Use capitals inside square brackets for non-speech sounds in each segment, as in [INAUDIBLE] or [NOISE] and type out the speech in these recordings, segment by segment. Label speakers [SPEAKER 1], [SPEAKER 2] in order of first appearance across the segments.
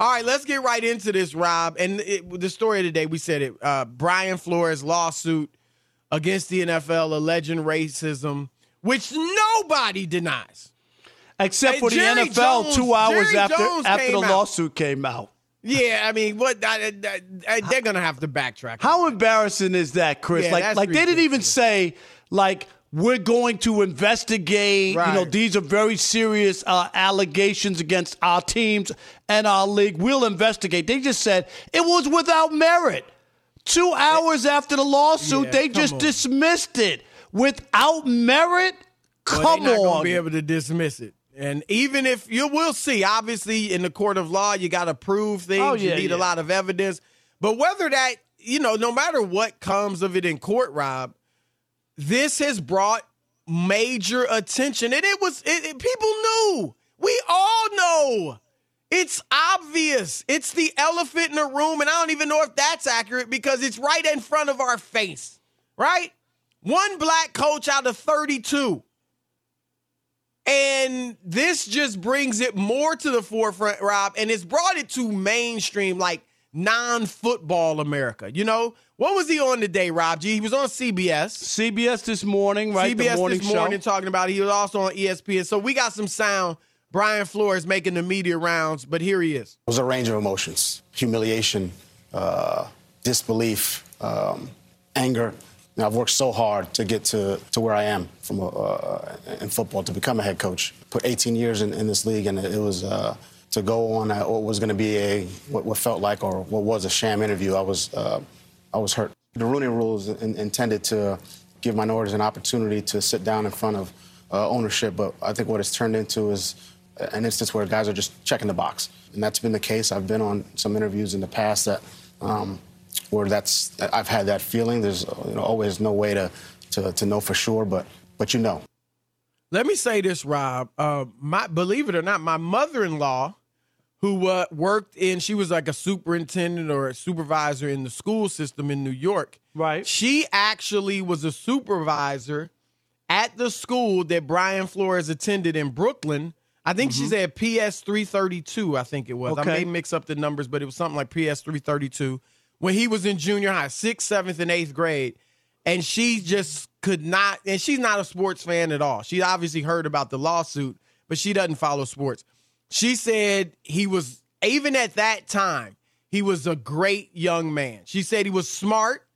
[SPEAKER 1] All right, let's get right into this, Rob. And it, the story of the day, we said it. Uh, Brian Flores lawsuit against the NFL alleging racism, which nobody denies.
[SPEAKER 2] Except for the
[SPEAKER 1] Jerry
[SPEAKER 2] NFL
[SPEAKER 1] Jones-
[SPEAKER 2] two hours
[SPEAKER 1] Jerry
[SPEAKER 2] after,
[SPEAKER 1] Jones
[SPEAKER 2] after the
[SPEAKER 1] out.
[SPEAKER 2] lawsuit came out.
[SPEAKER 1] Yeah, I mean, what? I, I, they're gonna have to backtrack.
[SPEAKER 2] How embarrassing is that, Chris?
[SPEAKER 1] Yeah,
[SPEAKER 2] like, like they didn't even say like we're going to investigate. You know, these are very serious uh, allegations against our teams and our league. We'll investigate. They just said it was without merit. Two hours after the lawsuit,
[SPEAKER 1] Yeah,
[SPEAKER 2] they just
[SPEAKER 1] on.
[SPEAKER 2] dismissed it without merit.
[SPEAKER 1] Well,
[SPEAKER 2] Come
[SPEAKER 1] they're not
[SPEAKER 2] on,
[SPEAKER 1] be able to dismiss it. And even if you will see, obviously in the court of law, you got to prove things.
[SPEAKER 2] Oh, yeah,
[SPEAKER 1] you need
[SPEAKER 2] yeah.
[SPEAKER 1] a lot of evidence. But whether that, you know, no matter what comes of it in court, Rob, this has brought major attention, and it was it, it- people knew. We all know. It's obvious. It's the elephant in the room, and I don't even know if that's accurate because it's right in front of our face, right? One black coach out of 32. And this just brings it more to the forefront, Rob, and it's brought it to mainstream, like non-football America. You know, what was he on today, Rob G? He was on CBS.
[SPEAKER 2] CBS this morning, right? the
[SPEAKER 1] CBS
[SPEAKER 2] morning
[SPEAKER 1] this morning
[SPEAKER 2] show.
[SPEAKER 1] talking about it. He was also on ESPN. So we got some sound. Brian Flores making the media rounds, but here he is.
[SPEAKER 3] It was a range of emotions humiliation, uh, disbelief, um, anger. You know, I've worked so hard to get to, to where I am from a, uh, in football to become a head coach. Put 18 years in, in this league, and it was uh, to go on uh, what was going to be a what, what felt like or what was a sham interview. I was uh, I was hurt. The Rooney Rule is in, intended to give minorities an opportunity to sit down in front of uh, ownership, but I think what it's turned into is an instance where guys are just checking the box, and that's been the case. I've been on some interviews in the past that um, where that's I've had that feeling. There's you know, always no way to, to to know for sure, but but you know.
[SPEAKER 1] Let me say this, Rob. Uh, my believe it or not, my mother-in-law, who uh, worked in, she was like a superintendent or a supervisor in the school system in New York.
[SPEAKER 2] Right.
[SPEAKER 1] She actually was a supervisor at the school that Brian Flores attended in Brooklyn. I think she's at PS 332, I think it was. I may mix up the numbers, but it was something like PS 332 when he was in junior high, sixth, seventh, and eighth grade. And she just could not, and she's not a sports fan at all. She obviously heard about the lawsuit, but she doesn't follow sports. She said he was, even at that time, he was a great young man. She said he was smart.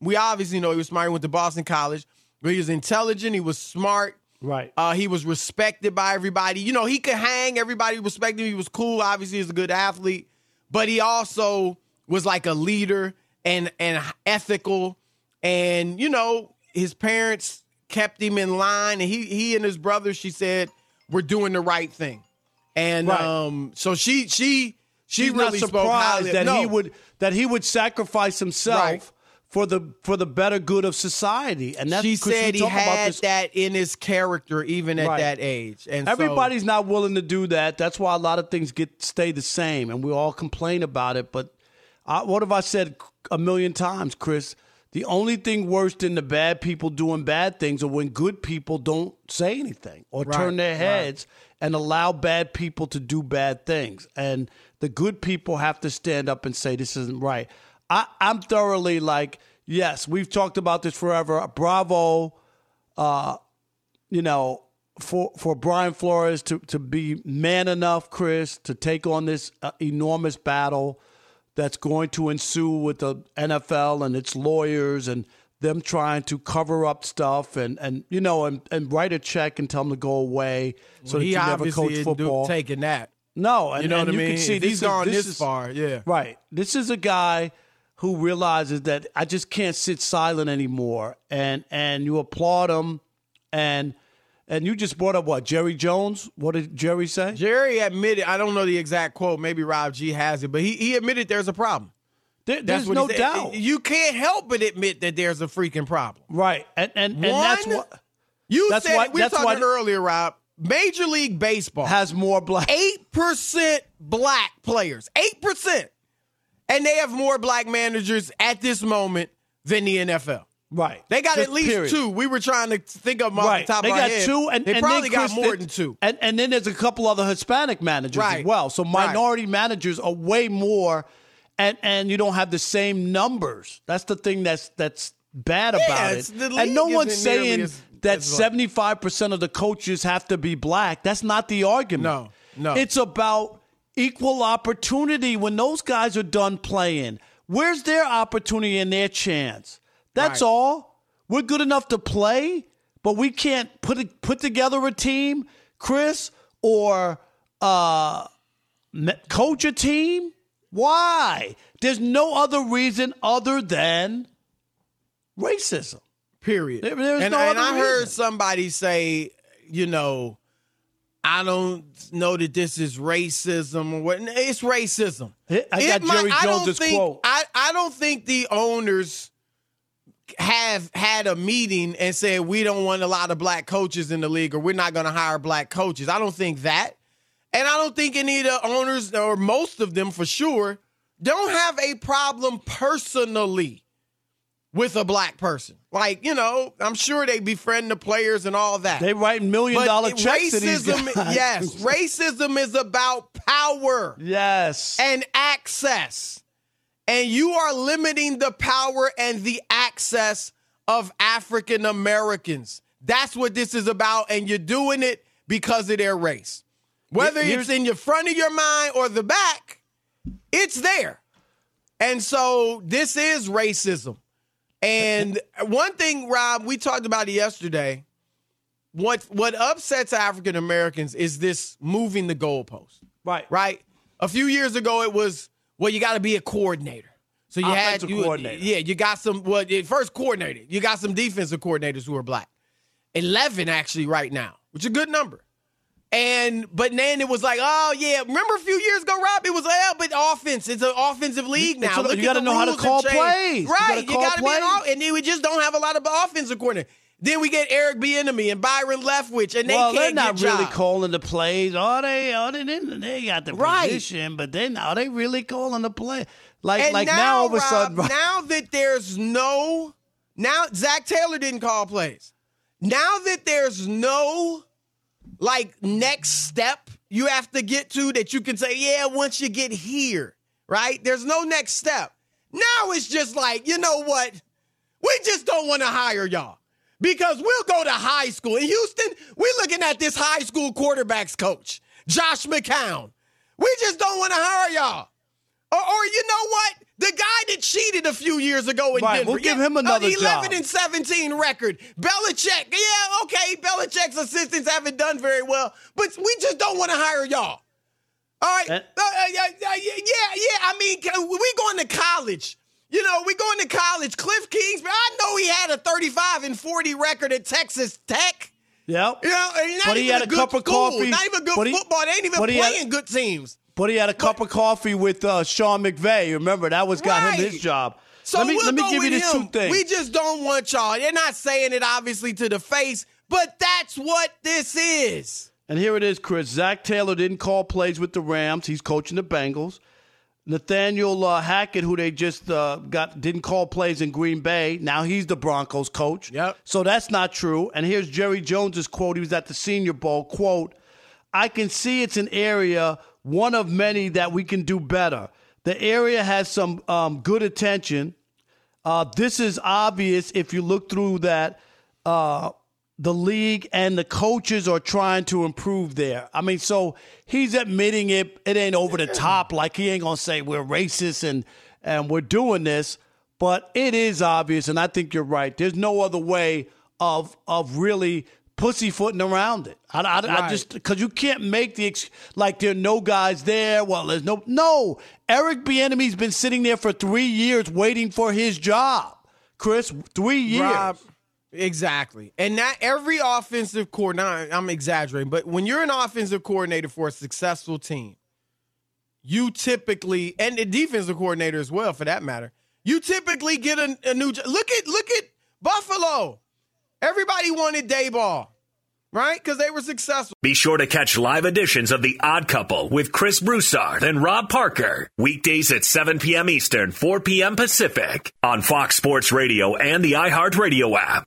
[SPEAKER 1] We obviously know he was smart. He went to Boston College, but he was intelligent. He was smart.
[SPEAKER 2] Right.
[SPEAKER 1] Uh, he was respected by everybody. You know, he could hang. Everybody respected him. He was cool. Obviously, he's a good athlete, but he also was like a leader and and ethical. And you know, his parents kept him in line, and he he and his brother, she said, were doing the right thing. And
[SPEAKER 2] Right.
[SPEAKER 1] um, so she she she
[SPEAKER 2] She's
[SPEAKER 1] really
[SPEAKER 2] not surprised that he would that he would sacrifice himself
[SPEAKER 1] Right.
[SPEAKER 2] for the for the better good of society. And that's
[SPEAKER 1] she said he had that in his character even at
[SPEAKER 2] Right.
[SPEAKER 1] that age. And so-
[SPEAKER 2] Everybody's not willing to do that. That's why a lot of things get stay the same, and we all complain about it. But I, what have I said a million times, Chris? The only thing worse than the bad people doing bad things are when good people don't say anything or
[SPEAKER 1] Right,
[SPEAKER 2] turn their
[SPEAKER 1] right.
[SPEAKER 2] heads and allow bad people to do bad things. And the good people have to stand up and say this isn't right. I, I'm thoroughly like, yes, we've talked about this forever. Bravo uh, you know, for for Brian Flores to to be man enough, Chris, to take on this uh, enormous battle that's going to ensue with the NFL and its lawyers and them trying to cover up stuff and and you know and, and write a check and tell them to go away so
[SPEAKER 1] Well,
[SPEAKER 2] that
[SPEAKER 1] he
[SPEAKER 2] never coach football.
[SPEAKER 1] taking that.
[SPEAKER 2] No, and
[SPEAKER 1] You know
[SPEAKER 2] and
[SPEAKER 1] what I
[SPEAKER 2] you
[SPEAKER 1] mean?
[SPEAKER 2] can see
[SPEAKER 1] If he's
[SPEAKER 2] these
[SPEAKER 1] gone
[SPEAKER 2] is,
[SPEAKER 1] this
[SPEAKER 2] is-
[SPEAKER 1] far, yeah.
[SPEAKER 2] Right. This is a guy who realizes that I just can't sit silent anymore, and and you applaud him, and And you just brought up what Jerry Jones. What did Jerry say?
[SPEAKER 1] Jerry admitted. I don't know the exact quote. Maybe Rob G has it, but he he admitted there's a problem.
[SPEAKER 2] There, there's no doubt.
[SPEAKER 1] You can't help but admit that there's a freaking problem.
[SPEAKER 2] Right, and and, and
[SPEAKER 1] One,
[SPEAKER 2] that's what
[SPEAKER 1] You
[SPEAKER 2] That's
[SPEAKER 1] said
[SPEAKER 2] why-
[SPEAKER 1] we were talking
[SPEAKER 2] why-
[SPEAKER 1] earlier, Rob. Major League Baseball
[SPEAKER 2] has more black.
[SPEAKER 1] eight percent black players. Eight percent, and they have more black managers at this moment than the NFL.
[SPEAKER 2] Right,
[SPEAKER 1] They got
[SPEAKER 2] Just
[SPEAKER 1] at least
[SPEAKER 2] period.
[SPEAKER 1] two. We were trying to think of them off the top
[SPEAKER 2] they
[SPEAKER 1] of our
[SPEAKER 2] got two, and
[SPEAKER 1] they
[SPEAKER 2] and
[SPEAKER 1] probably
[SPEAKER 2] then
[SPEAKER 1] got more than two.
[SPEAKER 2] And and then there's a couple other Hispanic managers
[SPEAKER 1] Right,
[SPEAKER 2] as well. So
[SPEAKER 1] right.
[SPEAKER 2] minority managers are way more, and and you don't have the same numbers. That's the thing that's that's bad about it. And no one's saying
[SPEAKER 1] as-
[SPEAKER 2] that 75 percent of the coaches have to be black. That's not the argument.
[SPEAKER 1] No, no.
[SPEAKER 2] It's about equal opportunity when those guys are done playing. Where's their opportunity and their chance? That's
[SPEAKER 1] Right.
[SPEAKER 2] all. We're good enough to play, but we can't put a, put together a team, Chris, or uh, coach a team. Why? There's no other reason other than racism.
[SPEAKER 1] Period.
[SPEAKER 2] There- there's
[SPEAKER 1] and
[SPEAKER 2] no
[SPEAKER 1] and I heard somebody say, you know, I don't know that this is racism or what. It's racism.
[SPEAKER 2] I got
[SPEAKER 1] It might-
[SPEAKER 2] Jerry Jones's
[SPEAKER 1] think-
[SPEAKER 2] quote.
[SPEAKER 1] I, I don't think the owners have had a meeting and said we don't want a lot of black coaches in the league or we're not going to hire black coaches. I don't think that. And I don't think any of the owners or most of them for sure don't have a problem personally with a black person. Like, you know, I'm sure they befriend the players and all that.
[SPEAKER 2] They write million dollar checks
[SPEAKER 1] racism, yes, racism is about power
[SPEAKER 2] yes.
[SPEAKER 1] and access. And you are limiting the power and the access of African Americans. That's what this is about. And you're doing it because of their race. Whether
[SPEAKER 2] Here's-
[SPEAKER 1] it's in your front of your mind or the back, it's there. And so this is racism. And [LAUGHS] one thing, Rob, we talked about it yesterday. What what upsets African Americans is this moving the goalpost
[SPEAKER 2] right.
[SPEAKER 1] right? A few years ago, it was well, you got to be a coordinator. So you
[SPEAKER 2] Offensive
[SPEAKER 1] had you,
[SPEAKER 2] coordinator.
[SPEAKER 1] yeah, you got some. Well, first coordinator, you got some defensive coordinators who are black. Eleven actually right now, which is a good number. And but then it was like, oh yeah, remember a few years ago, Rob? It was yeah, but offense. It's an offensive league now.
[SPEAKER 2] a- you gotta know how to call plays.
[SPEAKER 1] Right? You got to be an off, and then we just don't have a lot of offensive coordinators. Then we get Eric Bieniemy and Byron Leftwich, and they
[SPEAKER 2] well,
[SPEAKER 1] can't
[SPEAKER 2] they're not
[SPEAKER 1] get
[SPEAKER 2] really
[SPEAKER 1] jobs.
[SPEAKER 2] calling the plays. Are they? Oh, are they? They, got the
[SPEAKER 1] Right.
[SPEAKER 2] position, but then are they really calling the play? Like,
[SPEAKER 1] And
[SPEAKER 2] like
[SPEAKER 1] now,
[SPEAKER 2] now, all of a
[SPEAKER 1] Rob,
[SPEAKER 2] sudden,
[SPEAKER 1] now that there's no, now Zac Taylor didn't call plays. Now that there's no, like next step you have to get to that you can say, yeah, once you get here, right? There's no next step. Now it's just like, you know what? We just don't want to hire y'all because we'll go to high school in Houston. We're looking at this high school quarterbacks coach, Josh McCown. We just don't want to hire y'all. Or, or you know what? The guy that cheated a few years ago in
[SPEAKER 2] Right,
[SPEAKER 1] Denver.
[SPEAKER 2] we'll give him another
[SPEAKER 1] uh, 11
[SPEAKER 2] job.
[SPEAKER 1] and 17 record. Belichick. Yeah, okay. Belichick's assistants haven't done very well, but we just don't want to hire y'all. All right.
[SPEAKER 2] And-
[SPEAKER 1] Uh, uh, yeah, yeah, yeah, yeah. I mean, can- we going to college. You know, we going to college. Cliff Kingsbury. I know he had a 35 and 40 record at Texas Tech.
[SPEAKER 2] yep.
[SPEAKER 1] You know, not
[SPEAKER 2] But he had
[SPEAKER 1] a
[SPEAKER 2] a cup of
[SPEAKER 1] school,
[SPEAKER 2] coffee.
[SPEAKER 1] Not even good
[SPEAKER 2] But he-
[SPEAKER 1] football. They ain't even
[SPEAKER 2] but he had-
[SPEAKER 1] playing good teams.
[SPEAKER 2] But he had a cup of coffee with uh, Sean McVay. Remember that was got him his job.
[SPEAKER 1] So
[SPEAKER 2] let me
[SPEAKER 1] we'll
[SPEAKER 2] let me give you
[SPEAKER 1] him.
[SPEAKER 2] two things.
[SPEAKER 1] We just don't want y'all. They're not saying it obviously to the face, but that's what this is.
[SPEAKER 2] And here it is, Chris. Zac Taylor didn't call plays with the Rams. He's coaching the Bengals. Nathaniel uh, Hackett, who they just uh, got, didn't call plays in Green Bay. Now he's the Broncos coach.
[SPEAKER 1] Yep.
[SPEAKER 2] So that's not true. And here's Jerry Jones's quote. He was at the Senior Bowl. Quote: "I can see it's an area, one of many that we can do better. The area has some um, good attention. Uh, this is obvious if you look through that. Uh, the league and the coaches are trying to improve there. I mean, so he's admitting it. It ain't over the top. Like he ain't gonna say we're racist and and we're doing this, but it is obvious. And I think you're right. There's no other way of of really pussyfooting around it. I, I, I just because you can't make the ex- like there are no guys there. Well, there's no no. Eric Bieniemy's been sitting there for three years waiting for his job. Chris, three years.
[SPEAKER 1] Rob, Exactly. And not every offensive coordinator, I'm exaggerating, but when you're an offensive coordinator for a successful team, you typically, and the defensive coordinator as well for that matter, you typically get a, a new look at look at Buffalo. Everybody wanted Daboll right? Because they were successful.
[SPEAKER 4] Be sure to catch live editions of The Odd Couple with Chris Broussard and Rob Parker. Weekdays at 7 p.m. Eastern, 4 p.m. Pacific on Fox Sports Radio and the iHeartRadio app.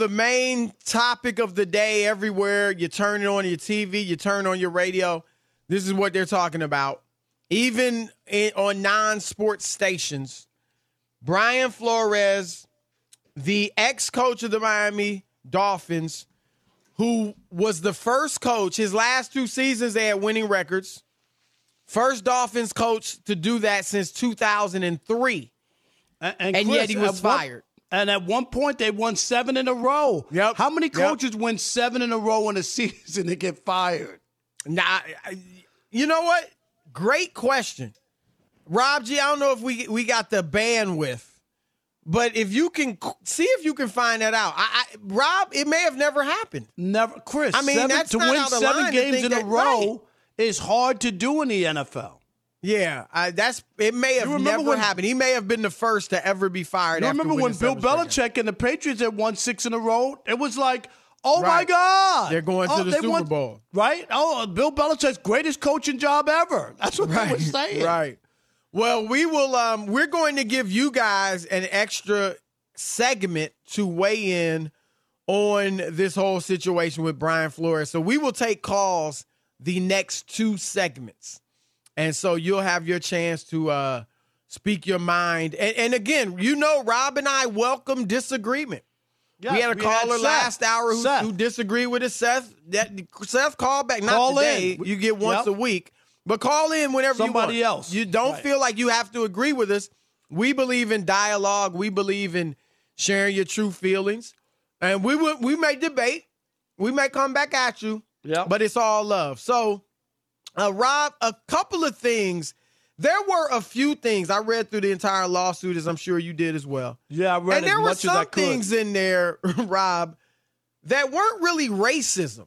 [SPEAKER 1] The main topic of the day everywhere, you turn it on your TV, you turn on your radio. This is what they're talking about. Even in, on non sports stations, Brian Flores, the ex coach of the Miami Dolphins, who was the first coach, his last two seasons, they had winning records. First Dolphins coach to do that since 2003.
[SPEAKER 2] And,
[SPEAKER 1] and,
[SPEAKER 2] Chris,
[SPEAKER 1] yet he was fired.
[SPEAKER 2] And at one point, they won seven in a row.
[SPEAKER 1] Yep.
[SPEAKER 2] How many coaches
[SPEAKER 1] yep.
[SPEAKER 2] win seven in a row in a [LAUGHS] season and get fired?
[SPEAKER 1] Now, you know what? Great question. Rob G, I don't know if we we got the bandwidth, but if you can see if you can find that out. I, I Rob, it may have never happened.
[SPEAKER 2] Never, Chris.
[SPEAKER 1] I mean,
[SPEAKER 2] seven,
[SPEAKER 1] that's
[SPEAKER 2] to win seven games in a row
[SPEAKER 1] right.
[SPEAKER 2] is hard to do in the NFL.
[SPEAKER 1] Yeah, I, that's it. May have never
[SPEAKER 2] when-
[SPEAKER 1] happened. He may have been the first to ever be fired.
[SPEAKER 2] You remember when Bill. Belichick and the Patriots had won six in a row? It was like, oh my God.
[SPEAKER 1] They're going to
[SPEAKER 2] Oh,
[SPEAKER 1] the Super
[SPEAKER 2] won-
[SPEAKER 1] Bowl.
[SPEAKER 2] Right? Oh, Bill Belichick's greatest coaching job ever. That's what they were [LAUGHS] saying.
[SPEAKER 1] Right. Well, we will. Um, we're going to give you guys an extra segment to weigh in on this whole situation with Brian Flores. So we will take calls the next two segments, and so you'll have your chance to uh, speak your mind. And, and again, you know, Rob and I welcome disagreement.
[SPEAKER 2] Yeah,
[SPEAKER 1] we had a caller
[SPEAKER 2] Seth.
[SPEAKER 1] last hour who, who disagreed with us. Seth, that Seth called back. Not
[SPEAKER 2] Call
[SPEAKER 1] today.
[SPEAKER 2] in.
[SPEAKER 1] You get once
[SPEAKER 2] Yep.
[SPEAKER 1] a week, but call in whenever
[SPEAKER 2] Somebody
[SPEAKER 1] you want.
[SPEAKER 2] else.
[SPEAKER 1] You don't
[SPEAKER 2] Right.
[SPEAKER 1] feel like you have to agree with us. We believe in dialogue. We believe in sharing your true feelings, and we will, we may debate. We may come back at you.
[SPEAKER 2] Yep.
[SPEAKER 1] but it's all love. So, uh, Rob, a couple of things. There were a few things I read through the entire lawsuit, as I'm sure you did as well.
[SPEAKER 2] Yeah, I read
[SPEAKER 1] And there were
[SPEAKER 2] much as I
[SPEAKER 1] some things in there, [LAUGHS] Rob, that weren't really racism,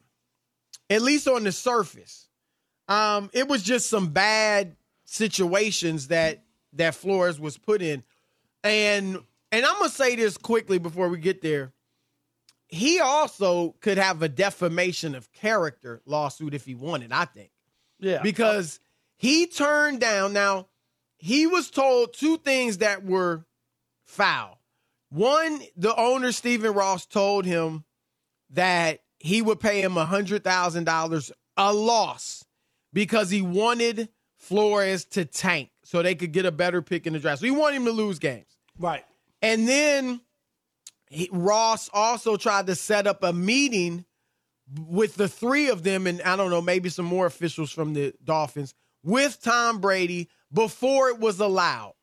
[SPEAKER 1] at least on the surface. Um, it was just some bad situations that that Flores was put in, and and I'm gonna say this quickly before we get there. He also could have a defamation of character lawsuit if he wanted. I think
[SPEAKER 2] yeah.
[SPEAKER 1] because he turned down. Now, he was told two things that were foul. One, the owner, Stephen Ross, told him that he would pay him $100,000 a loss because he wanted Flores to tank so they could get a better pick in the draft. So he wanted him to lose games.
[SPEAKER 2] right.
[SPEAKER 1] And then he, Ross also tried to set up a meeting with the three of them, and I don't know, maybe some more officials from the Dolphins with Tom Brady before it was allowed.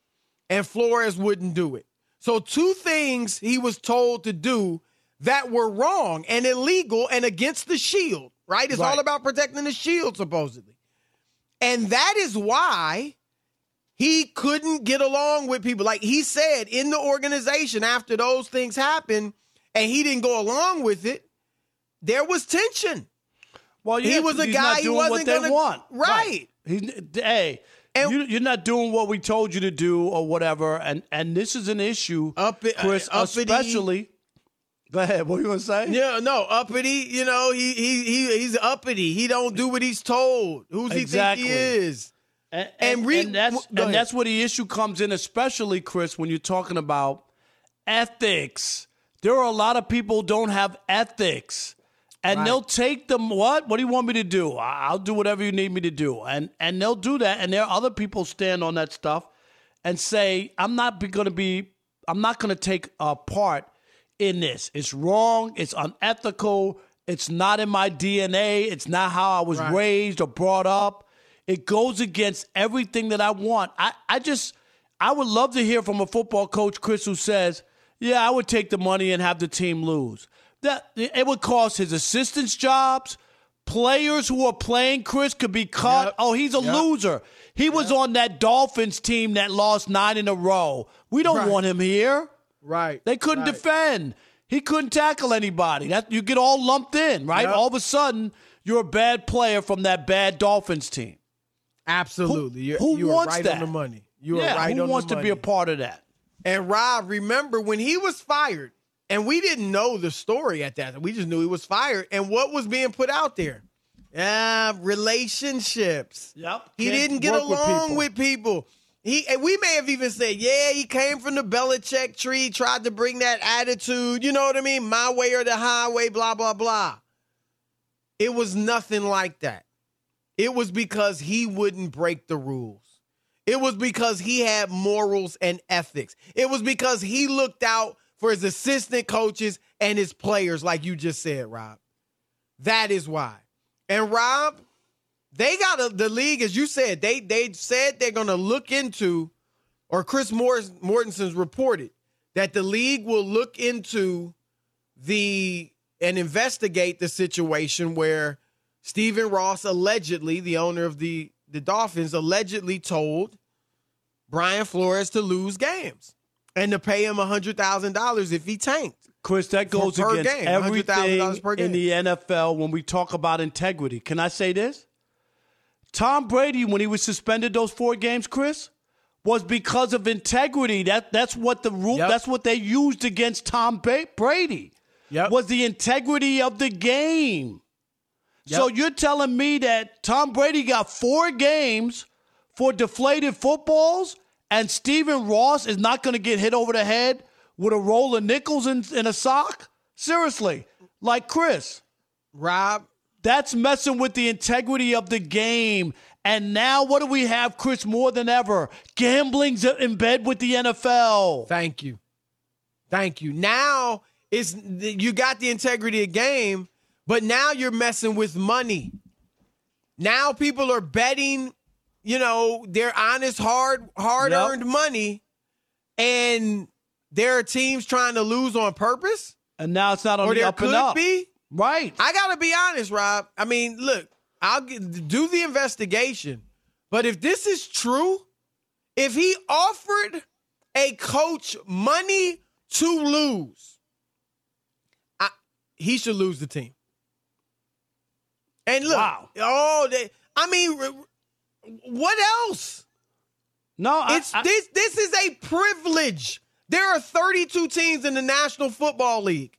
[SPEAKER 1] And Flores wouldn't do it. So, two things he was told to do that were wrong and illegal and against the shield, right? It's all about protecting the shield, supposedly. And that is why he couldn't get along with people. Like he said in the organization after those things happened and he didn't go along with it, there was tension.
[SPEAKER 2] Well,
[SPEAKER 1] He was a guy he wasn't
[SPEAKER 2] they
[SPEAKER 1] gonna-
[SPEAKER 2] want.
[SPEAKER 1] Right.
[SPEAKER 2] He's, hey,
[SPEAKER 1] And-
[SPEAKER 2] you, you're not doing what we told you to do or whatever, and and this is an issue,
[SPEAKER 1] Up it-
[SPEAKER 2] Chris,
[SPEAKER 1] uh,
[SPEAKER 2] especially. Go ahead. What are you gonna say?
[SPEAKER 1] Yeah, no, uppity, you know, he he he he's uppity. He don't do what he's told. Who's
[SPEAKER 2] Exactly.
[SPEAKER 1] he think he is?
[SPEAKER 2] And,
[SPEAKER 1] And
[SPEAKER 2] and,
[SPEAKER 1] re-
[SPEAKER 2] and that's and that's where the issue comes in, especially Chris, when you're talking about ethics. There are a lot of people who don't have ethics, and
[SPEAKER 1] Right.
[SPEAKER 2] they'll take them. What? What do you want me to do? I'll do whatever you need me to do, and and they'll do that. And there are other people stand on that stuff, and say, I'm not going to be, I'm not going to take a part in this. It's wrong. It's unethical. It's not in my DNA. It's not how I was
[SPEAKER 1] Right.
[SPEAKER 2] raised or brought up. It goes against everything that I want. I, I just, I would love to hear from a football coach, Chris, who says, yeah, I would take the money and have the team lose. That it would cost his assistants jobs. Players who are playing, Chris, could be cut.
[SPEAKER 1] Yep.
[SPEAKER 2] Oh, he's a
[SPEAKER 1] Yep.
[SPEAKER 2] loser. He was on that Dolphins team that lost nine in a row. We don't
[SPEAKER 1] Right.
[SPEAKER 2] want him here.
[SPEAKER 1] Right.
[SPEAKER 2] They couldn't
[SPEAKER 1] right.
[SPEAKER 2] defend. He couldn't tackle anybody. That you get all lumped in, right?
[SPEAKER 1] Yep.
[SPEAKER 2] All of a sudden, you're a bad player from that bad Dolphins team.
[SPEAKER 1] Absolutely.
[SPEAKER 2] Who-
[SPEAKER 1] You're,
[SPEAKER 2] who
[SPEAKER 1] you are
[SPEAKER 2] wants
[SPEAKER 1] right
[SPEAKER 2] that?
[SPEAKER 1] on the money. You are
[SPEAKER 2] yeah,
[SPEAKER 1] right
[SPEAKER 2] who
[SPEAKER 1] on
[SPEAKER 2] wants
[SPEAKER 1] the
[SPEAKER 2] to be a part of that?
[SPEAKER 1] And Rob, remember when he was fired, and we didn't know the story at that. We just knew he was fired. And what was being put out there? Yeah, relationships.
[SPEAKER 2] Yep.
[SPEAKER 1] He
[SPEAKER 2] Can't
[SPEAKER 1] didn't get
[SPEAKER 2] work with
[SPEAKER 1] along
[SPEAKER 2] people.
[SPEAKER 1] with people. He and we may have even said, yeah, he came from the Belichick tree, tried to bring that attitude. You know what I mean? My way or the highway, blah blah blah. It was nothing like that. It was because he wouldn't break the rules. It was because he had morals and ethics. It was because he looked out for his assistant coaches and his players, like you just said, Rob. That is why. And Rob, they got a, the league, as you said, they they said they're going to look into, or Chris Morris, Mortensen's reported that the league will look into the and investigate the situation where Stephen Ross allegedly, the owner of the the Dolphins, allegedly told Brian Flores to lose games and to pay him hundred thousand dollars if he tanked.
[SPEAKER 2] Chris, that goes
[SPEAKER 1] per
[SPEAKER 2] against
[SPEAKER 1] game,
[SPEAKER 2] everything
[SPEAKER 1] per
[SPEAKER 2] in the NFL when we talk about integrity. Can I say this? Tom Brady, when he was suspended those four games, Chris, was because of integrity. That that's what the rule.
[SPEAKER 1] Yep.
[SPEAKER 2] That's what they used against Tom ba- Brady.
[SPEAKER 1] Yep.
[SPEAKER 2] Was the integrity of the game. So you're telling me that Tom Brady got four games for deflated footballs, and Stephen Ross is not going to get hit over the head with a roll of nickels in, in a sock? Seriously, like Chris,
[SPEAKER 1] Rob,
[SPEAKER 2] that's messing with the integrity of the game. And now, what do we have, Chris, more than ever? Gambling's in bed with the NFL.
[SPEAKER 1] Thank you. Thank you. Now it's you got the integrity of game, but now you're messing with money. Now people are betting, you know, their honest, hard, hard
[SPEAKER 2] Yep.
[SPEAKER 1] earned money, and there are teams trying to lose on purpose,
[SPEAKER 2] And now it's not on
[SPEAKER 1] or
[SPEAKER 2] the
[SPEAKER 1] there
[SPEAKER 2] up
[SPEAKER 1] could
[SPEAKER 2] and up.
[SPEAKER 1] be.
[SPEAKER 2] Right.
[SPEAKER 1] I gotta be honest, Rob. I mean, look, I'll get, do the investigation, but if this is true, if he offered a coach money to lose, I, he should lose the team. And look,
[SPEAKER 2] Wow.
[SPEAKER 1] oh, they, I mean, what else?
[SPEAKER 2] no,
[SPEAKER 1] It's
[SPEAKER 2] I-
[SPEAKER 1] this. This is a privilege. There are 32 teams in the National Football League.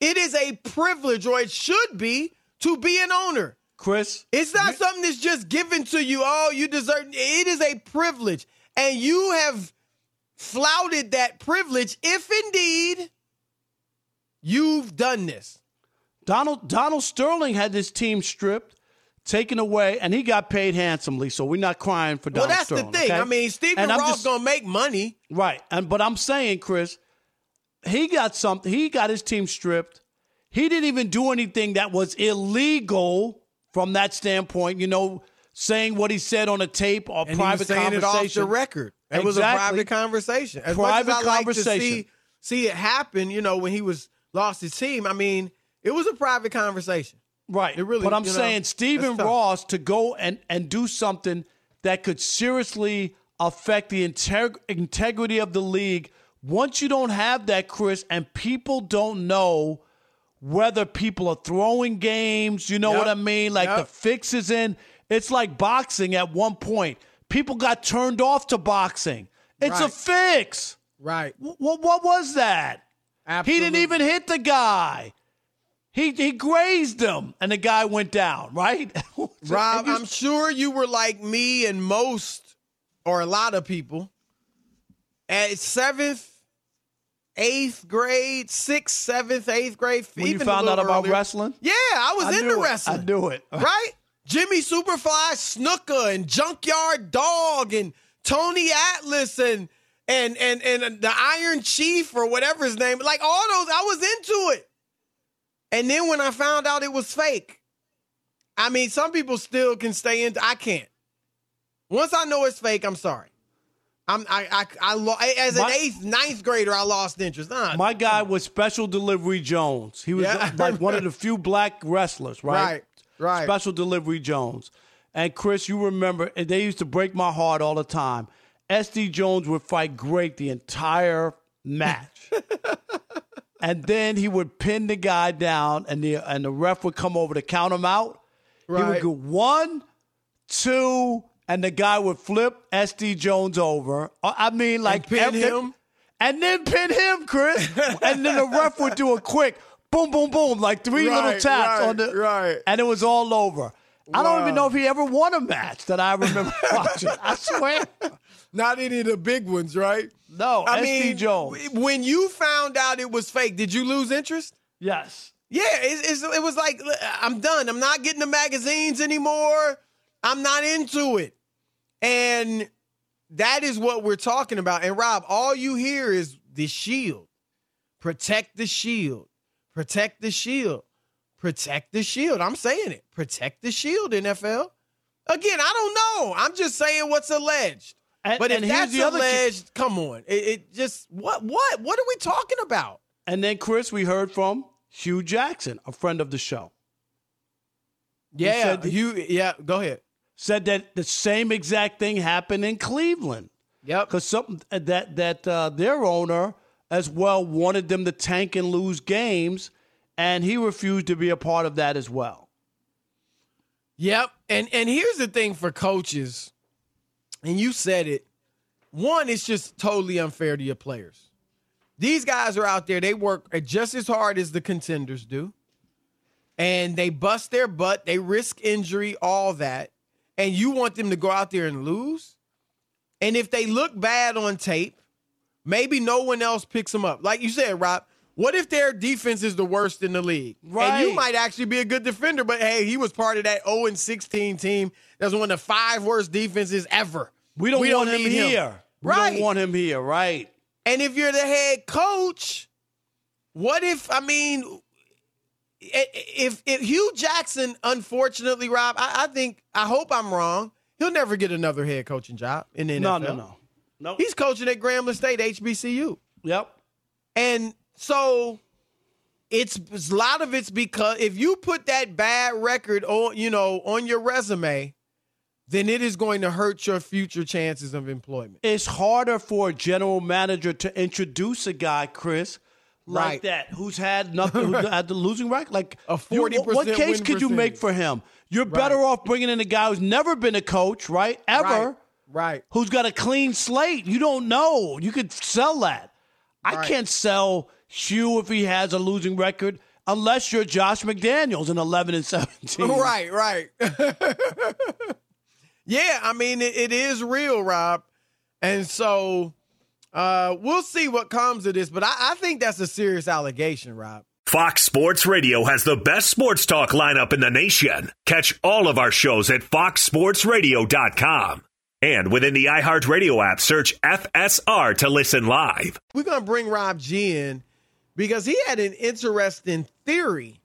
[SPEAKER 1] It is a privilege, or it should be, to be an owner.
[SPEAKER 2] Chris.
[SPEAKER 1] It's not something that's just given to you. Oh, you deserve. It is a privilege, and you have flouted that privilege. If indeed you've done this,
[SPEAKER 2] Donald Donald Sterling had this team stripped, taken away, and he got paid handsomely. So we're not crying for
[SPEAKER 1] that.
[SPEAKER 2] well,
[SPEAKER 1] that's
[SPEAKER 2] Sterling.
[SPEAKER 1] the thing.
[SPEAKER 2] okay?
[SPEAKER 1] I mean, Stephen Ross
[SPEAKER 2] just-
[SPEAKER 1] gonna make money.
[SPEAKER 2] right, and but I'm saying, Chris, he got something. He got his team stripped. He didn't even do anything that was illegal from that standpoint. You know, saying what he said on a tape or
[SPEAKER 1] and
[SPEAKER 2] private
[SPEAKER 1] he was saying it
[SPEAKER 2] conversation.
[SPEAKER 1] off the record. It was a private conversation. As
[SPEAKER 2] Private
[SPEAKER 1] much as I like to see, see it happen, you know, when he was lost his team. I mean, it was a private conversation.
[SPEAKER 2] Right.
[SPEAKER 1] It really-
[SPEAKER 2] but I'm
[SPEAKER 1] you know,
[SPEAKER 2] saying Stephen. Ross to go and, and do something that could seriously affect the integ- integrity of the league. Once you don't have that, Chris, and people don't know whether people are throwing games, you know
[SPEAKER 1] Yep.
[SPEAKER 2] what I mean? Like
[SPEAKER 1] Yep.
[SPEAKER 2] the fix is in. It's like boxing at one point. People got turned off to boxing. It's a fix.
[SPEAKER 1] Right.
[SPEAKER 2] What, what was that? He didn't even hit the guy. He he grazed him, and the guy went down. Right, [LAUGHS]
[SPEAKER 1] Rob, I'm sure you were like me and most, or a lot of people, at seventh, eighth grade, sixth, seventh, eighth grade.
[SPEAKER 2] when you found out about
[SPEAKER 1] earlier.
[SPEAKER 2] wrestling.
[SPEAKER 1] Yeah, I was
[SPEAKER 2] I
[SPEAKER 1] into
[SPEAKER 2] knew it.
[SPEAKER 1] wrestling.
[SPEAKER 2] I knew it. [LAUGHS]
[SPEAKER 1] right? Jimmy Superfly Snuka and Junkyard Dog and Tony Atlas and and and and the Iron Sheik or whatever his name. Like all those, I was into it. And then when I found out it was fake, I mean, some people still can stay in. I can't. Once I know it's fake, I'm sorry. I'm I I, I lo- as an
[SPEAKER 2] My-
[SPEAKER 1] eighth ninth grader, I lost interest. Nah,
[SPEAKER 2] My guy was Special Delivery Jones. He was
[SPEAKER 1] Yeah.
[SPEAKER 2] like one of the few black wrestlers, right?
[SPEAKER 1] Right, right.
[SPEAKER 2] Special Delivery Jones. And Chris, you remember, and they used to break my heart all the time. SD Jones would fight great the entire match. [LAUGHS] and then he would pin the guy down, and the and the ref would come over to count him out. He would
[SPEAKER 1] Right.
[SPEAKER 2] go one, two, and the guy would flip SD Jones over. Uh, I mean, like
[SPEAKER 1] pin
[SPEAKER 2] every-
[SPEAKER 1] him?
[SPEAKER 2] and then pin him, Chris. [LAUGHS] and then the ref would do a quick boom, boom, boom, like three little taps
[SPEAKER 1] right,
[SPEAKER 2] on the
[SPEAKER 1] right.
[SPEAKER 2] and it was all over. I don't even know if he ever won a match that I remember [LAUGHS] watching. I swear.
[SPEAKER 1] not any of the big ones, right?
[SPEAKER 2] No,
[SPEAKER 1] I
[SPEAKER 2] SD
[SPEAKER 1] mean,
[SPEAKER 2] Jones.
[SPEAKER 1] when you found out it was fake, did you lose interest?
[SPEAKER 2] Yes.
[SPEAKER 1] Yeah, it, it's, it was like I'm done. I'm not getting the magazines anymore. I'm not into it, and that is what we're talking about. And Rob, all you hear is the shield. Protect the shield. Protect the shield. Protect the shield. I'm saying it. Protect the shield, NFL. Again, I don't know. I'm just saying what's alleged.
[SPEAKER 2] And-
[SPEAKER 1] but if
[SPEAKER 2] and here's
[SPEAKER 1] that's
[SPEAKER 2] the other key-
[SPEAKER 1] come on. It, it just what what what are we talking about?
[SPEAKER 2] And then Chris, we heard from Hue Jackson, a friend of the show,
[SPEAKER 1] Yeah, you yeah, go ahead.
[SPEAKER 2] said that the same exact thing happened in Cleveland.
[SPEAKER 1] Yep.
[SPEAKER 2] because something that that uh, their owner as well wanted them to tank and lose games, and he refused to be a part of that as well.
[SPEAKER 1] Yep. And and here's the thing for coaches, and you said it. One, it's just totally unfair to your players. These guys are out there, they work just as hard as the contenders do. And they bust their butt, they risk injury, all that. And you want them to go out there and lose? And if they look bad on tape, maybe no one else picks them up. Like you said, Rob, what if their defense is the worst in the league? And you might actually be a good defender, but hey, he was part of that 0 and 16 team. That's one of the five worst defenses ever.
[SPEAKER 2] We don't want him
[SPEAKER 1] need
[SPEAKER 2] here. We
[SPEAKER 1] Right.
[SPEAKER 2] don't want him here, right?
[SPEAKER 1] And if you're the head coach, what if I mean if if Hue Jackson, unfortunately, Rob, I, I think I hope I'm wrong. He'll never get another head coaching job in the
[SPEAKER 2] No,
[SPEAKER 1] NFL.
[SPEAKER 2] no, no, no.
[SPEAKER 1] He's coaching at Grambling State, HBCU.
[SPEAKER 2] Yep.
[SPEAKER 1] And so it's, it's a lot of it's because if you put that bad record on, you know, on your resume, then it is going to hurt your future chances of employment.
[SPEAKER 2] It's harder for a general manager to introduce a guy, Chris, like
[SPEAKER 1] Right.
[SPEAKER 2] that, who's had nothing, who [LAUGHS] had the losing record. Like
[SPEAKER 1] A
[SPEAKER 2] what-
[SPEAKER 1] 40%
[SPEAKER 2] What case could you make for him? You're better off bringing in a guy who's never been a coach, right? Ever.
[SPEAKER 1] Right. Right.
[SPEAKER 2] who's got a clean slate. You don't know. You could sell that. I can't sell Hue if he has a losing record unless you're Josh McDaniels in 11 and 17. [LAUGHS]
[SPEAKER 1] Right, right. [LAUGHS] yeah, I mean it, it is real, Rob. And so uh we'll see what comes of this, but I, I think that's a serious allegation, Rob.
[SPEAKER 4] Fox Sports Radio has the best sports talk lineup in the nation. Catch all of our shows at foxsportsradio.com. And within the iHeartRadio app, search FSR to listen live.
[SPEAKER 1] We're gonna bring Rob G in because he had an interesting theory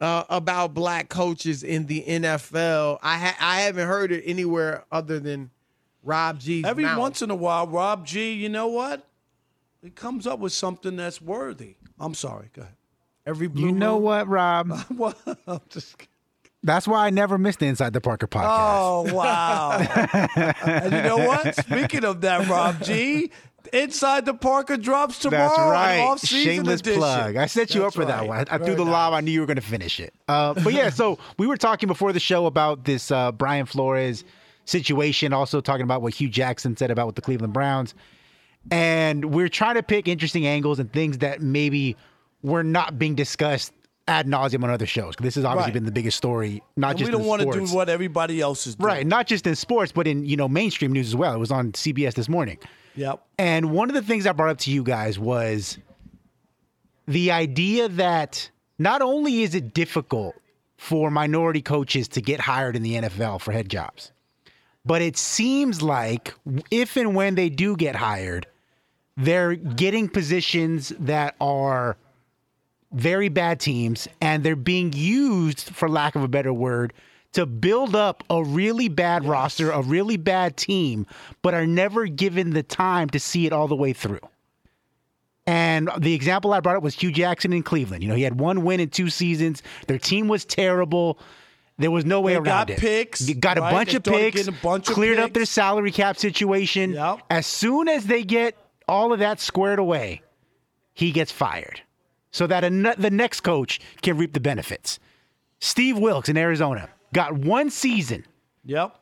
[SPEAKER 1] uh, about black coaches in the NFL. I ha- I haven't heard it anywhere other than Rob G.
[SPEAKER 2] Every
[SPEAKER 1] mouth.
[SPEAKER 2] once in a while, Rob G, you know what? He comes up with something that's worthy. I'm sorry. Go ahead.
[SPEAKER 1] Every blue
[SPEAKER 5] You know
[SPEAKER 1] moon.
[SPEAKER 5] what, Rob? [LAUGHS]
[SPEAKER 2] What? I'm just kidding.
[SPEAKER 5] That's why I never missed the Inside the Parker podcast.
[SPEAKER 2] Oh, wow. [LAUGHS] and you know what? Speaking of that, Rob G, Inside the Parker drops tomorrow.
[SPEAKER 5] That's right. Shameless
[SPEAKER 2] edition.
[SPEAKER 5] plug. I set you
[SPEAKER 2] That's
[SPEAKER 5] up for that one. I, I threw
[SPEAKER 1] Very
[SPEAKER 5] the
[SPEAKER 1] nice.
[SPEAKER 5] lob. I knew you were going to finish it. Uh, but yeah, so [LAUGHS] we were talking before the show about this uh, Brian Flores situation, also talking about what Hue Jackson said about with the Cleveland Browns. And we're trying to pick interesting angles and things that maybe were not being discussed ad nauseum on other shows. This has obviously
[SPEAKER 2] Right.
[SPEAKER 5] been the biggest story, not
[SPEAKER 2] And
[SPEAKER 5] just
[SPEAKER 2] we don't want to do what everybody else is doing.
[SPEAKER 5] Right, not just in sports, but in you know mainstream news as well. It was on CBS this morning.
[SPEAKER 2] Yep.
[SPEAKER 5] And one of the things I brought up to you guys was the idea that not only is it difficult for minority coaches to get hired in the NFL for head jobs, But it seems like if and when they do get hired, they're getting positions that are very bad teams and they're being used, for lack of a better word, to build up a really bad roster, a really bad team, but are never given the time to see it all the way through. And the example I brought up was Hue Jackson in Cleveland. You know, he had one win in two seasons. Their team was terrible. There was no way
[SPEAKER 2] They
[SPEAKER 5] around
[SPEAKER 2] got
[SPEAKER 5] it.
[SPEAKER 2] picks,
[SPEAKER 5] They got
[SPEAKER 2] right?
[SPEAKER 5] a bunch
[SPEAKER 2] They
[SPEAKER 5] of picks,
[SPEAKER 2] bunch of
[SPEAKER 5] cleared up their salary cap situation.
[SPEAKER 2] Yep.
[SPEAKER 5] As soon as they get all of that squared away, he gets fired so that an- the next coach can reap the benefits. Steve Wilks in Arizona got one season.
[SPEAKER 2] Yep.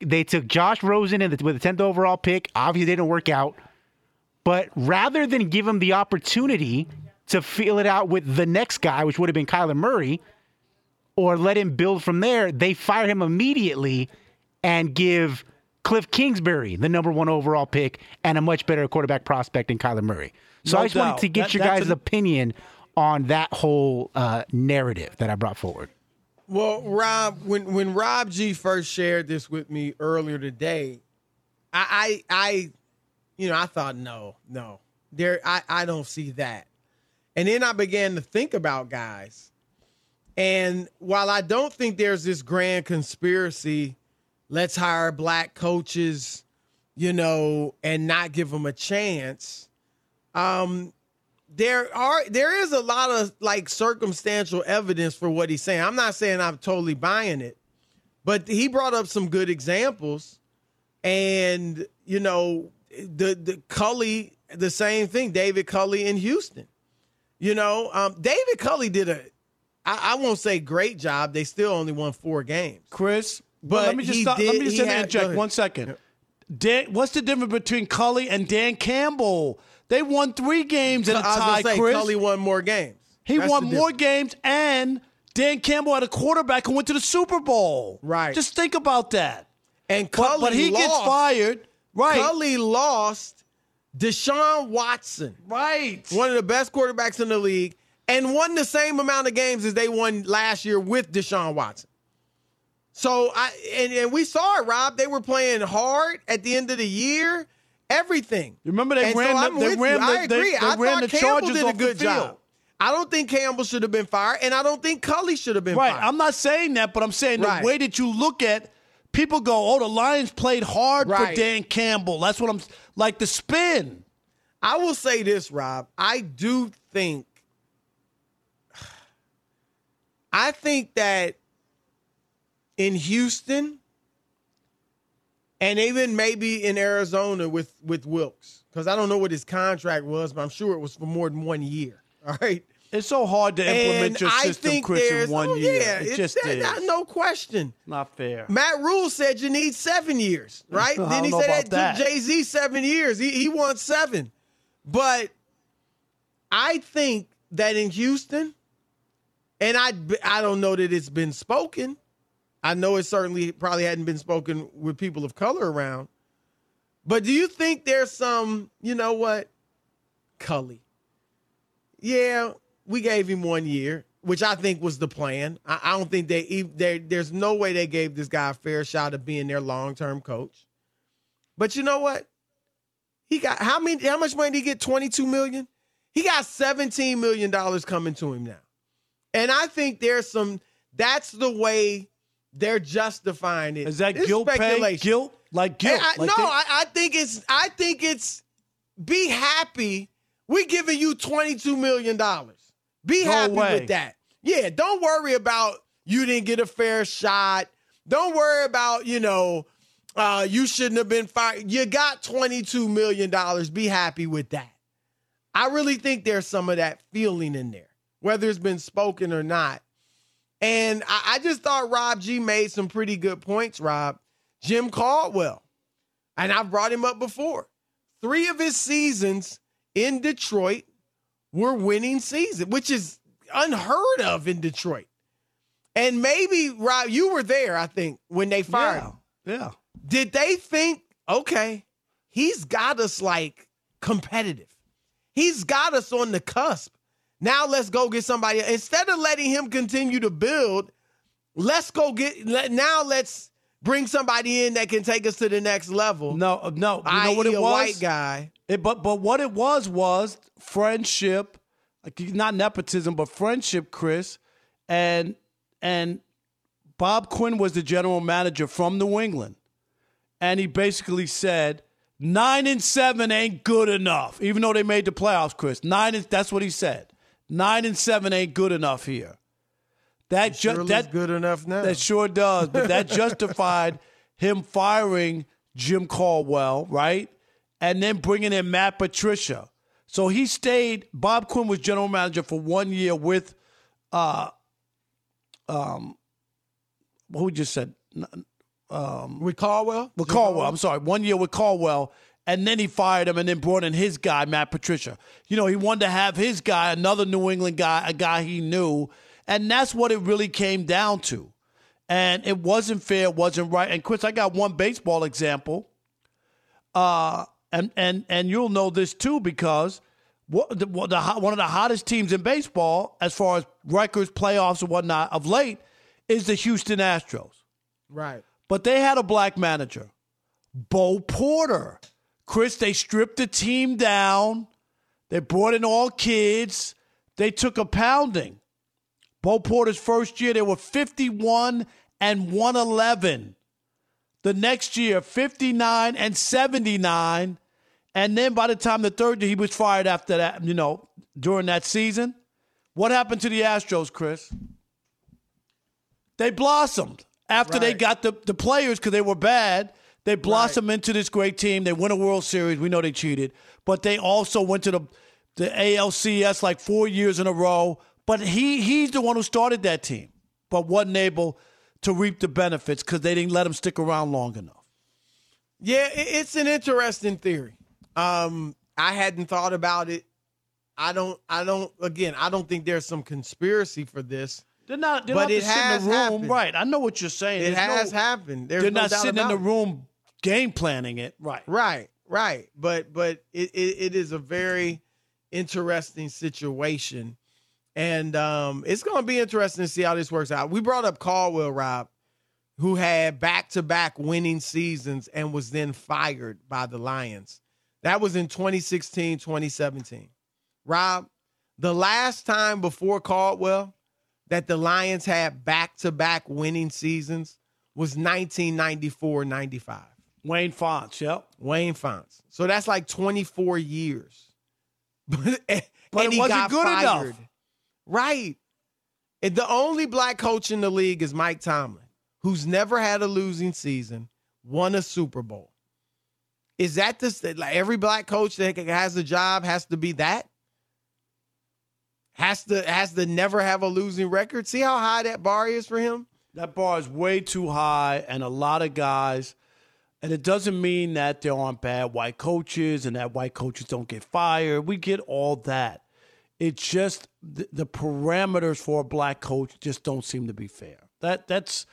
[SPEAKER 5] They took Josh Rosen in the, with the 10th overall pick. Obviously, they didn't work out. But rather than give him the opportunity to feel it out with the next guy, which would have been Kyler Murray, or let him build from there, they fire him immediately and give Cliff Kingsbury the number one overall pick and a much better quarterback prospect than Kyler Murray. So
[SPEAKER 2] No
[SPEAKER 5] I just
[SPEAKER 2] doubt.
[SPEAKER 5] wanted to get
[SPEAKER 2] That-
[SPEAKER 5] your guys'
[SPEAKER 2] an-
[SPEAKER 5] opinion on that whole uh, narrative that I brought forward.
[SPEAKER 1] Well, Rob, when when Rob G first shared this with me earlier today, I I, I you know, I thought no, no. There I, I don't see that. And then I began to think about guys. And while I don't think there's this grand conspiracy, let's hire black coaches, you know, and not give them a chance. Um, there are there is a lot of like circumstantial evidence for what he's saying. I'm not saying I'm totally buying it, but he brought up some good examples, and you know the the Culley the same thing. David Culley in Houston, you know, um, David Culley did a I, I won't say great job. They still only won four games.
[SPEAKER 2] Chris,
[SPEAKER 1] But
[SPEAKER 2] let me just stop, let me just
[SPEAKER 1] he had- go
[SPEAKER 2] interject one second. Dan, what's the difference between Culley and Dan Campbell? They won three games in a tie,
[SPEAKER 1] say
[SPEAKER 2] Chris.
[SPEAKER 1] Culley won more games.
[SPEAKER 2] he
[SPEAKER 1] That's
[SPEAKER 2] won more games, and Dan Campbell had a quarterback who went to the Super Bowl.
[SPEAKER 1] Right.
[SPEAKER 2] Just think about that.
[SPEAKER 1] And
[SPEAKER 2] But,
[SPEAKER 1] Culley
[SPEAKER 2] but he gets fired. Right.
[SPEAKER 1] Culley lost Deshaun Watson.
[SPEAKER 2] Right.
[SPEAKER 1] one of the best quarterbacks in the league, and won the same amount of games as they won last year with Deshaun Watson. So I and, and we saw it, Rob. They were playing hard at the end of the year. Everything.
[SPEAKER 2] You remember they
[SPEAKER 1] And
[SPEAKER 2] ran the-
[SPEAKER 1] I'm
[SPEAKER 2] they ran the-
[SPEAKER 1] I agree.
[SPEAKER 2] they
[SPEAKER 1] I
[SPEAKER 2] ran
[SPEAKER 1] thought
[SPEAKER 2] the
[SPEAKER 1] Campbell
[SPEAKER 2] Chargers
[SPEAKER 1] did a good job. I don't think Campbell should have been fired, and I don't think Culley should have been
[SPEAKER 2] Right.
[SPEAKER 1] fired.
[SPEAKER 2] I'm not saying that, but I'm saying
[SPEAKER 1] Right.
[SPEAKER 2] the way that you look at people go, oh, the Lions played hard for Dan Campbell. That's what I'm like the spin.
[SPEAKER 1] I will say this, Rob. I do think [SIGHS] I think that in Houston and even maybe in Arizona with with Wilks, because I don't know what his contract was, but I'm sure it was for more than one year. [LAUGHS] All right.
[SPEAKER 2] It's so hard to implement
[SPEAKER 1] and
[SPEAKER 2] your system, Chris, in one
[SPEAKER 1] oh,
[SPEAKER 2] year.
[SPEAKER 1] Yeah,
[SPEAKER 2] it
[SPEAKER 1] it's-
[SPEAKER 2] just
[SPEAKER 1] that-
[SPEAKER 2] is.
[SPEAKER 1] no question.
[SPEAKER 2] Not fair.
[SPEAKER 1] Matt Rhule said you need seven years, [LAUGHS] right? Then he said that,
[SPEAKER 2] that.
[SPEAKER 1] took Jay Z seven years. He he won seven, but I think that in Houston, and I I don't know that it's been spoken. I know it certainly probably hadn't been spoken with people of color around. But do you think there's some, you know what, Culley? Yeah, we gave him one year, which I think was the plan. I, I don't think they, they there's no way they gave this guy a fair shot of being their long term coach. But you know what? He got how many? How much money did he get? Twenty two million. He got seventeen million dollars coming to him now, and I think there's some. That's the way they're justifying it.
[SPEAKER 2] Is that
[SPEAKER 1] It's
[SPEAKER 2] guilt pay? Guilt? Like guilt?
[SPEAKER 1] I,
[SPEAKER 2] like
[SPEAKER 1] no, I, I think it's. I think it's. Be happy. We giving you twenty two million dollars. Be
[SPEAKER 2] No
[SPEAKER 1] happy
[SPEAKER 2] way.
[SPEAKER 1] with that. Yeah, don't worry about you didn't get a fair shot. Don't worry about you know uh, you shouldn't have been fired. You got twenty two million dollars. Be happy with that. I really think there's some of that feeling in there, whether it's been spoken or not. And I, I just thought Rob G made some pretty good points, Rob. Jim Caldwell, and I've brought him up before. Three of his seasons in Detroit were winning season, which is unheard of in Detroit. And maybe, Rob, you were there, I think, when they fired him.
[SPEAKER 2] yeah. yeah.
[SPEAKER 1] Did they think, okay, he's got us like competitive? He's got us on the cusp. Now let's go get somebody. Instead of letting him continue to build, let's go get. Let, now let's bring somebody in that can take us to the next level.
[SPEAKER 2] No, uh, no. You know what it
[SPEAKER 1] a
[SPEAKER 2] was?
[SPEAKER 1] white guy.
[SPEAKER 2] It, but but what it was was friendship, like not nepotism, but friendship, Chris, and and Bob Quinn was the general manager from New England, and he basically said nine and seven ain't good enough, even though they made the playoffs. Chris, nine is that's what he said. Nine and seven ain't good enough here. That
[SPEAKER 1] Sure
[SPEAKER 2] ju-
[SPEAKER 1] looks
[SPEAKER 2] that
[SPEAKER 1] good enough now.
[SPEAKER 2] that sure does. But that [LAUGHS] justified him firing Jim Caldwell, right? And then bringing in Matt Patricia. So he stayed. Bob Quinn was general manager for one year with, uh, um, who just said
[SPEAKER 1] with Caldwell.
[SPEAKER 2] with Caldwell. I'm sorry, one year with Caldwell, and then he fired him, and then brought in his guy, Matt Patricia. You know, he wanted to have his guy, another New England guy, a guy he knew, and that's what it really came down to. And it wasn't fair, it wasn't right. And Chris, I got one baseball example, uh, and and and you'll know this too because what the, what the one of the hottest teams in baseball, as far as records, playoffs, and whatnot, of late, is the Houston Astros.
[SPEAKER 1] Right.
[SPEAKER 2] But they had a black manager, Bo Porter. Chris, they stripped the team down. They brought in all kids. They took a pounding. Bo Porter's first year, they were 51 and 111. The next year, 59 and 79. And then by the time the third year, he was fired after that, you know, during that season. What happened to the Astros, Chris? They blossomed after they got the, the players because they were bad. They blossomed into this great team. They win a World Series. We know they cheated, but they also went to the the ALCS like four years in a row. But he he's the one who started that team, but wasn't able to reap the benefits because they didn't let him stick around long enough.
[SPEAKER 1] Yeah, it's an interesting theory. Um, I hadn't thought about it. I don't. I don't. Again, I don't think there's some conspiracy for this.
[SPEAKER 2] They're not. They're
[SPEAKER 1] But
[SPEAKER 2] not
[SPEAKER 1] it
[SPEAKER 2] sitting in
[SPEAKER 1] has
[SPEAKER 2] the room,
[SPEAKER 1] happened.
[SPEAKER 2] right? I know what you're saying.
[SPEAKER 1] It
[SPEAKER 2] There's
[SPEAKER 1] has
[SPEAKER 2] no-
[SPEAKER 1] happened. There's
[SPEAKER 2] They're
[SPEAKER 1] no
[SPEAKER 2] not sitting in the room game planning it, right?
[SPEAKER 1] Right, right. But but it, it, it is a very interesting situation. And um, it's going to be interesting to see how this works out. We brought up Caldwell, Rob, who had back to back winning seasons and was then fired by the Lions. That was in 2016, 2017. Rob, the last time before Caldwell that the Lions had back to back winning seasons was 1994 95.
[SPEAKER 2] Wayne Fontes, yep.
[SPEAKER 1] Wayne Fontes. So that's like 24 years. [LAUGHS] But,
[SPEAKER 2] But it wasn't good enough.
[SPEAKER 1] Right. And the only black coach in the league is Mike Tomlin, who's never had a losing season, won a Super Bowl. Is that the like every black coach that has a job has to be that? Has to has to never have a losing record. See how high that bar is for him?
[SPEAKER 2] That bar is way too high, and a lot of guys. And it doesn't mean that there aren't bad white coaches and that white coaches don't get fired. We get all that. It's just the, the parameters for a black coach just don't seem to be fair. That that's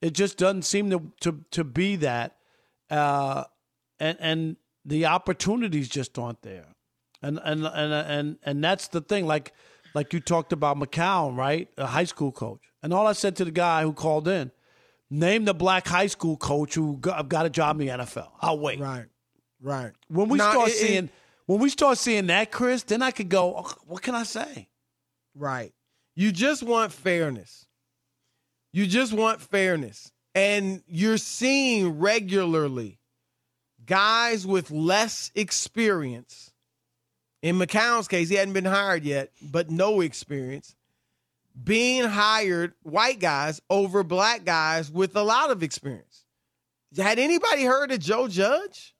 [SPEAKER 2] it. Just doesn't seem to to, to be that, uh, and and the opportunities just aren't there. And and and and and that's the thing. Like like you talked about McCown, right? A high school coach. And all I said to the guy who called in, name the black high school coach who got, got a job in the NFL. I'll wait.
[SPEAKER 1] Right. Right.
[SPEAKER 2] When we
[SPEAKER 1] Nah,
[SPEAKER 2] start
[SPEAKER 1] it- it-
[SPEAKER 2] seeing when we start seeing that, Chris, then I could go. "Oh, what can I say?
[SPEAKER 1] Right. You just want fairness. You just want fairness. And you're seeing regularly guys with less experience. In McCown's case, he hadn't been hired yet, but no experience, being hired white guys over black guys with a lot of experience. Had anybody heard of Joe Judge?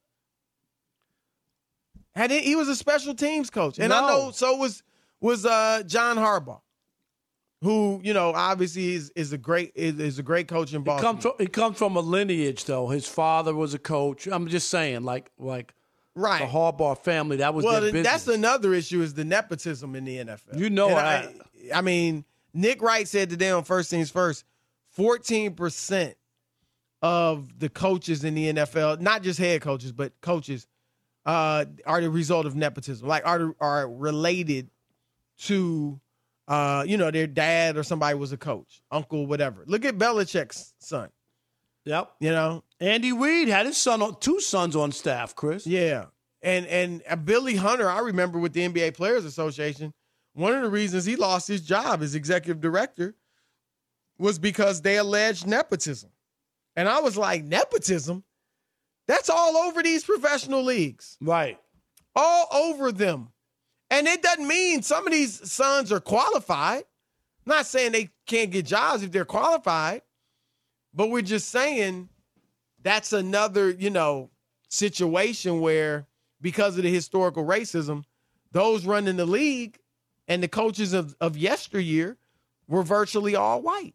[SPEAKER 1] Had he, he was a special teams coach, and I know so was was uh, John Harbaugh, who you know obviously is is a great is, is a great coach in
[SPEAKER 2] He
[SPEAKER 1] Boston.
[SPEAKER 2] comes from he comes from a lineage though. His father was a coach. I'm just saying, like like
[SPEAKER 1] right.
[SPEAKER 2] the Harbaugh family. That was
[SPEAKER 1] well, that's another issue is the nepotism in the NFL.
[SPEAKER 2] You know I-
[SPEAKER 1] I, I mean, Nick Wright said today on First Things First, fourteen percent of the coaches in the NFL, not just head coaches, but coaches, uh, are the result of nepotism. Like are are related to, uh, you know, their dad or somebody was a coach, uncle, whatever. Look at Belichick's son.
[SPEAKER 2] Yep.
[SPEAKER 1] You know,
[SPEAKER 2] Andy Reid had his son on two sons on staff, Chris.
[SPEAKER 1] Yeah. And and uh, Billy Hunter, I remember with the NBA Players Association, one of the reasons he lost his job as executive director was because they alleged nepotism. And I was like, nepotism? That's all over these professional leagues.
[SPEAKER 2] Right.
[SPEAKER 1] All over them. And it doesn't mean some of these sons are qualified. not saying they can't get jobs if they're qualified, but we're just saying that's another, you know, situation where because of the historical racism, those running the league and the coaches of, of yesteryear were virtually all white.